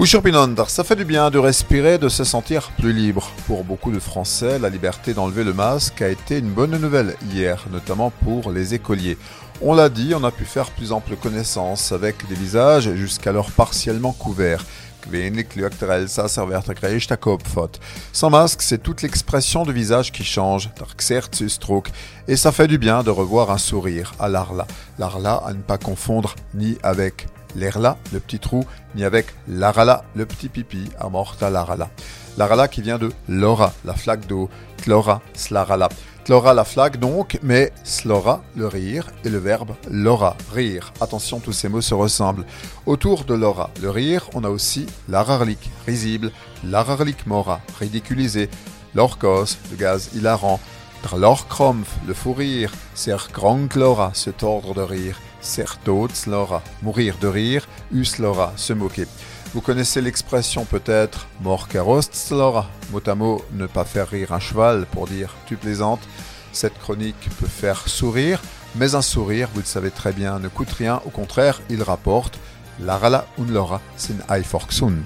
Ushurpinondar, ça fait du bien de respirer, de se sentir plus libre. Pour beaucoup de Français, la liberté d'enlever le masque a été une bonne nouvelle hier, notamment pour les écoliers. On l'a dit, on a pu faire plus ample connaissance avec des visages jusqu'alors partiellement couverts. Sans masque, c'est toute l'expression du visage qui change, et ça fait du bien de revoir un sourire à l'Arla. L'Arla à ne pas confondre ni avec l'Erla, le petit trou, ni avec l'Arala, le petit pipi, amorta l'Arala. L'Arala qui vient de Laura, la flaque d'eau, Clora, Slarala. Clora la flaque donc, mais slora le rire et le verbe Laura, rire. Attention, tous ces mots se ressemblent. Autour de Laura, le rire, on a aussi l'ararlik, risible, l'ararlik mora, ridiculisé, l'orcos, le gaz hilarant, Drlorkromf, le fou rire, ser Lora, se tordre de rire, ser Lora, mourir de rire, Uslora, se moquer. Vous connaissez l'expression peut-être Morkarostlora, mot à mot, ne pas faire rire un cheval pour dire tu plaisantes. Cette chronique peut faire sourire, mais un sourire, vous le savez très bien, ne coûte rien, au contraire, il rapporte Larala unlora sin Eiforksund.